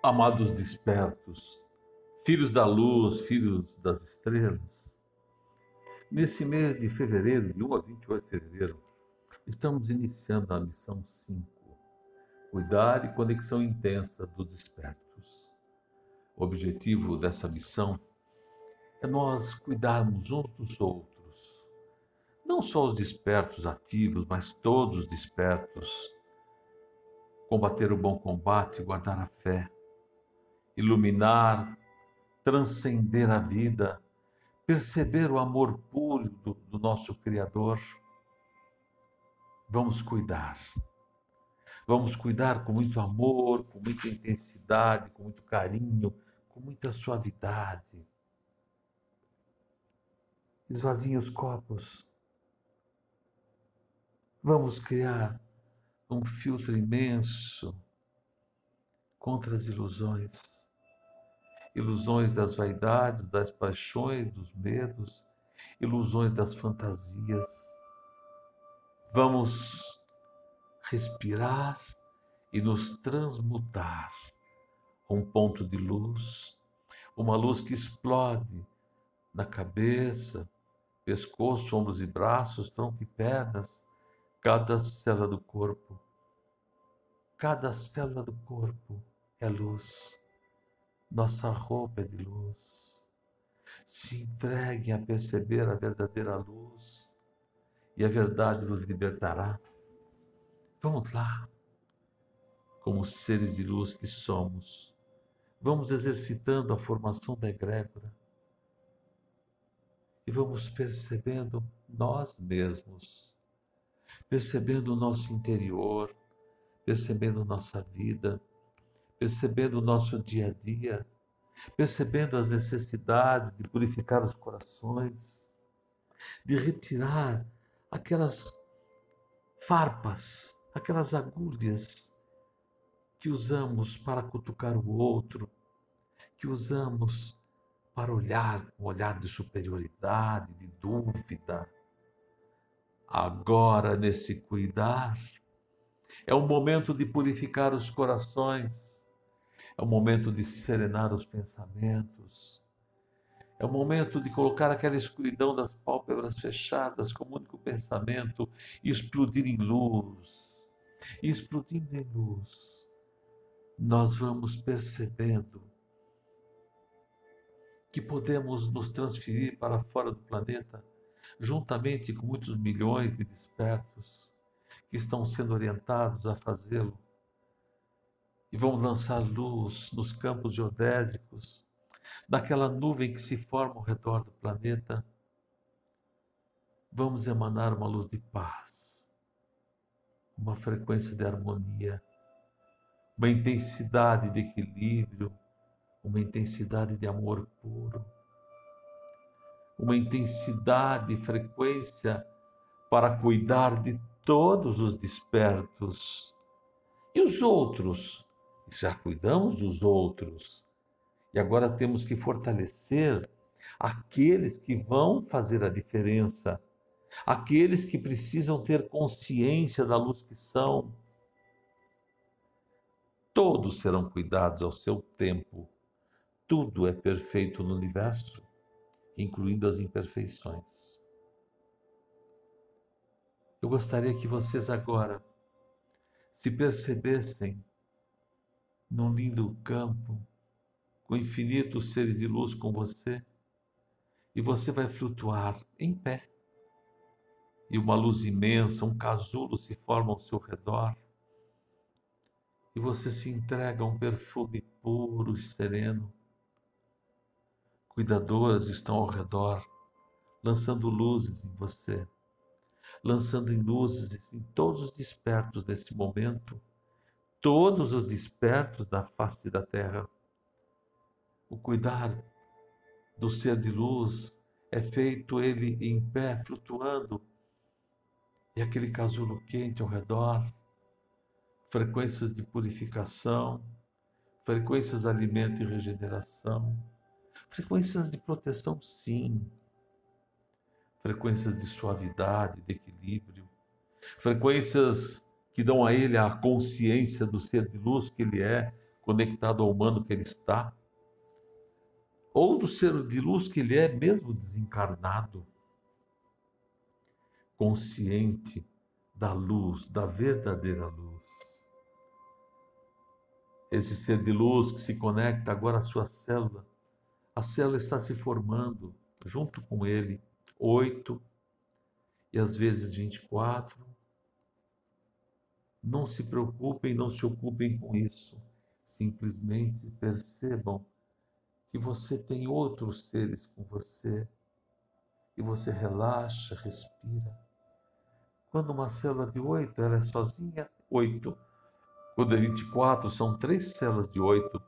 Amados despertos, filhos da luz, filhos das estrelas, nesse mês de fevereiro, de 1 a 28 de fevereiro, estamos iniciando a missão 5, cuidar e conexão intensa dos despertos. O objetivo dessa missão é nós cuidarmos uns dos outros, não só os despertos ativos, mas todos os despertos, combater o bom combate, guardar a fé, iluminar, transcender a vida, perceber o amor puro do, do nosso Criador. Vamos cuidar. Vamos cuidar com muito amor, com muita intensidade, com muito carinho, com muita suavidade. Esvazie os copos. Vamos criar um filtro imenso contra as ilusões ilusões das vaidades, das paixões, dos medos, ilusões das fantasias. Vamos respirar e nos transmutar um ponto de luz, uma luz que explode na cabeça, pescoço, ombros e braços, tronco e pernas, cada célula do corpo. Cada célula do corpo é luz. Nossa roupa é de luz. Se entreguem a perceber a verdadeira luz e a verdade nos libertará. Vamos lá, como seres de luz que somos, vamos exercitando a formação da egrégora e vamos percebendo nós mesmos, percebendo o nosso interior, percebendo nossa vida percebendo o nosso dia a dia, percebendo as necessidades de purificar os corações, de retirar aquelas farpas, aquelas agulhas que usamos para cutucar o outro, que usamos para olhar um olhar de superioridade, de dúvida. Agora, nesse cuidar, é o momento de purificar os corações é o momento de serenar os pensamentos. É o momento de colocar aquela escuridão das pálpebras fechadas como único pensamento e explodir em luz. E explodindo em luz, nós vamos percebendo que podemos nos transferir para fora do planeta, juntamente com muitos milhões de despertos que estão sendo orientados a fazê-lo e vamos lançar luz nos campos geodésicos, naquela nuvem que se forma ao redor do planeta. Vamos emanar uma luz de paz, uma frequência de harmonia, uma intensidade de equilíbrio, uma intensidade de amor puro, uma intensidade e frequência para cuidar de todos os despertos. E os outros já cuidamos dos outros e agora temos que fortalecer aqueles que vão fazer a diferença, aqueles que precisam ter consciência da luz que são. Todos serão cuidados ao seu tempo. Tudo é perfeito no universo, incluindo as imperfeições. Eu gostaria que vocês agora se percebessem num lindo campo, com infinitos seres de luz com você, e você vai flutuar em pé. E uma luz imensa, um casulo se forma ao seu redor. E você se entrega a um perfume puro e sereno. Cuidadoras estão ao redor, lançando luzes em você, lançando em luzes em todos os despertos desse momento todos os despertos da face da terra. O cuidar do ser de luz é feito ele em pé, flutuando, e aquele casulo quente ao redor, frequências de purificação, frequências de alimento e regeneração, frequências de proteção, sim, frequências de suavidade, de equilíbrio, frequências que dão a ele a consciência do ser de luz que ele é, conectado ao humano que ele está, ou do ser de luz que ele é, mesmo desencarnado, consciente da luz, da verdadeira luz. Esse ser de luz que se conecta agora à sua célula, a célula está se formando junto com ele, oito e às vezes vinte e quatro. Não se preocupem, não se ocupem com isso. Simplesmente percebam que você tem outros seres com você e você relaxa, respira. Quando uma célula de oito, ela é sozinha, oito. Quando é 24, são três células de oito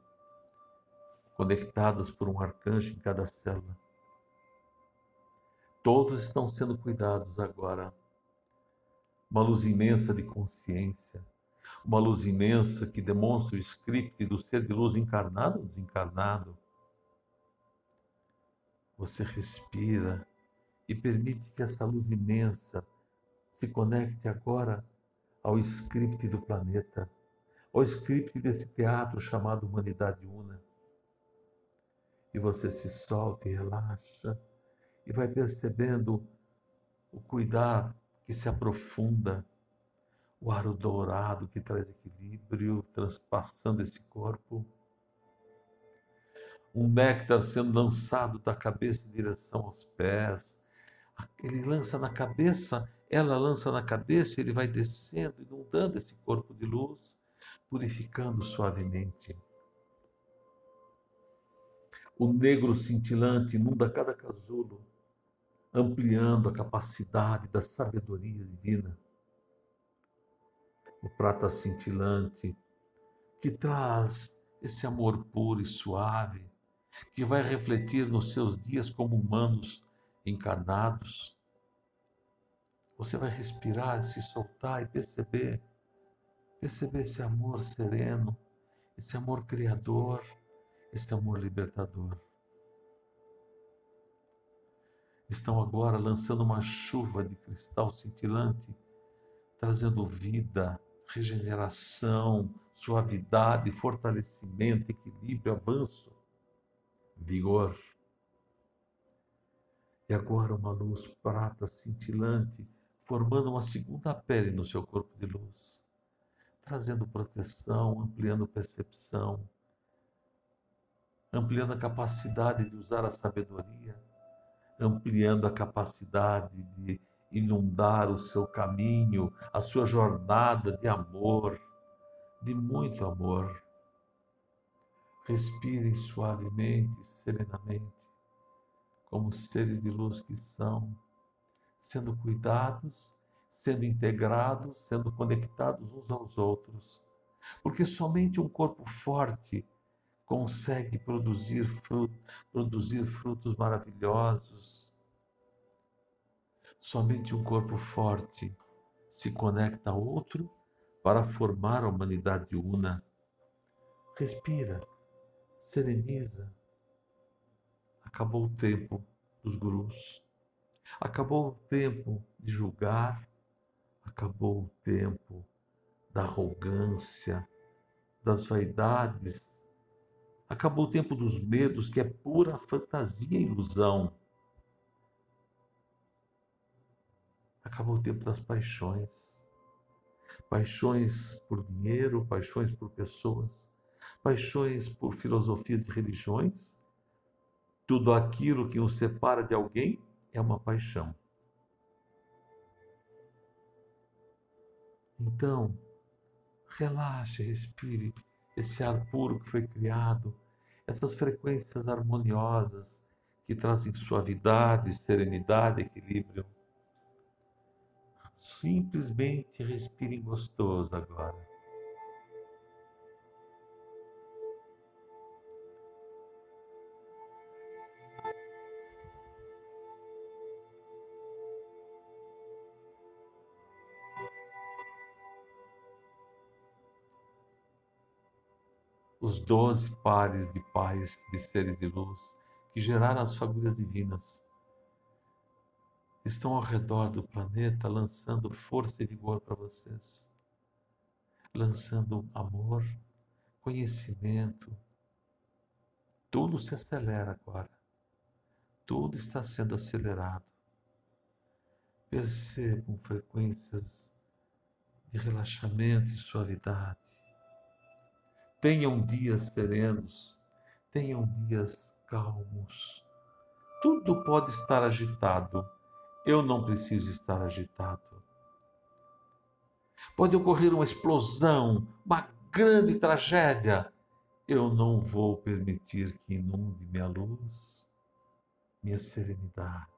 conectadas por um arcanjo em cada célula. Todos estão sendo cuidados agora. Uma luz imensa de consciência, uma luz imensa que demonstra o script do ser de luz encarnado ou desencarnado. Você respira e permite que essa luz imensa se conecte agora ao script do planeta, ao script desse teatro chamado Humanidade Una. E você se solta e relaxa e vai percebendo o cuidar que se aprofunda, o aro dourado que traz equilíbrio, transpassando esse corpo. Um néctar sendo lançado da cabeça em direção aos pés. Ele lança na cabeça, ela lança na cabeça, ele vai descendo, inundando esse corpo de luz, purificando suavemente. O negro cintilante inunda cada casulo, ampliando a capacidade da sabedoria divina. O prata cintilante, que traz esse amor puro e suave, que vai refletir nos seus dias como humanos encarnados. Você vai respirar, se soltar e perceber, perceber esse amor sereno, esse amor criador, esse amor libertador estão agora lançando uma chuva de cristal cintilante, trazendo vida, regeneração, suavidade, fortalecimento, equilíbrio, avanço, vigor. E agora uma luz prata cintilante, formando uma segunda pele no seu corpo de luz, trazendo proteção, ampliando percepção, ampliando a capacidade de usar a sabedoria ampliando a capacidade de inundar o seu caminho, a sua jornada de amor, de muito amor. Respirem suavemente, serenamente, como seres de luz que são, sendo cuidados, sendo integrados, sendo conectados uns aos outros. Porque somente um corpo forte consegue produzir, produzir frutos maravilhosos. Somente um corpo forte se conecta a outro para formar a humanidade una. Respira, sereniza. Acabou o tempo dos gurus. Acabou o tempo de julgar. Acabou o tempo da arrogância, das vaidades Acabou o tempo dos medos, que é pura fantasia e ilusão. Acabou o tempo das paixões. Paixões por dinheiro, paixões por pessoas, paixões por filosofias e religiões. Tudo aquilo que nos separa de alguém é uma paixão. Então, relaxe, respire esse ar puro que foi criado, essas frequências harmoniosas que trazem suavidade, serenidade, equilíbrio. Simplesmente respirem gostoso agora. Os doze pares de pais de seres de luz que geraram as fagulhas divinas estão ao redor do planeta lançando força e vigor para vocês, lançando amor, conhecimento. Tudo se acelera agora. Tudo está sendo acelerado. Percebam frequências de relaxamento e suavidade. Tenham dias serenos, tenham dias calmos. Tudo pode estar agitado. Eu não preciso estar agitado. Pode ocorrer uma explosão, uma grande tragédia. Eu não vou permitir que inunde minha luz, minha serenidade.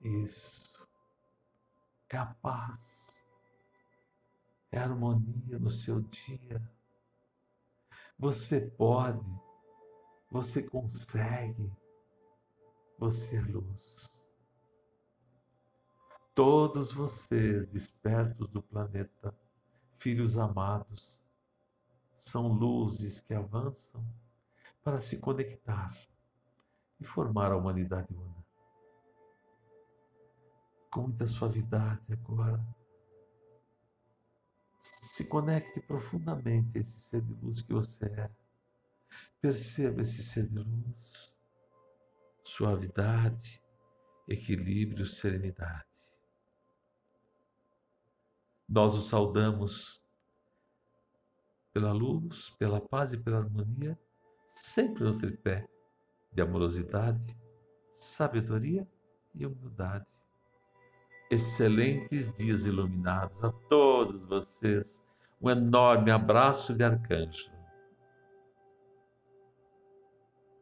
Isso é a paz, é harmonia no seu dia. Você pode, você consegue, você é luz. Todos vocês, despertos do planeta, filhos amados, são luzes que avançam para se conectar e formar a humanidade una. Com muita suavidade agora, se conecte profundamente a esse ser de luz que você é. Perceba esse ser de luz, suavidade, equilíbrio, serenidade. Nós o saudamos pela luz, pela paz e pela harmonia, sempre no tripé de amorosidade, sabedoria e humildade. Excelentes dias iluminados a todos vocês. Um enorme abraço de arcanjo.